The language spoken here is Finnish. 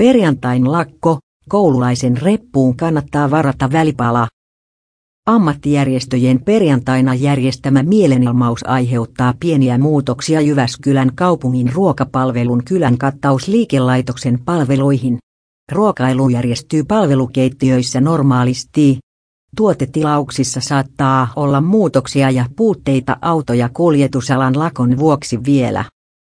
Perjantain lakko, koululaisen reppuun kannattaa varata välipala. Ammattijärjestöjen perjantaina järjestämä mielenilmaus aiheuttaa pieniä muutoksia Jyväskylän kaupungin ruokapalvelun kylän kattausliikelaitoksen palveluihin. Ruokailu järjestyy palvelukeittiöissä normaalisti. Tuotetilauksissa saattaa olla muutoksia ja puutteita auto- ja kuljetusalan lakon vuoksi vielä.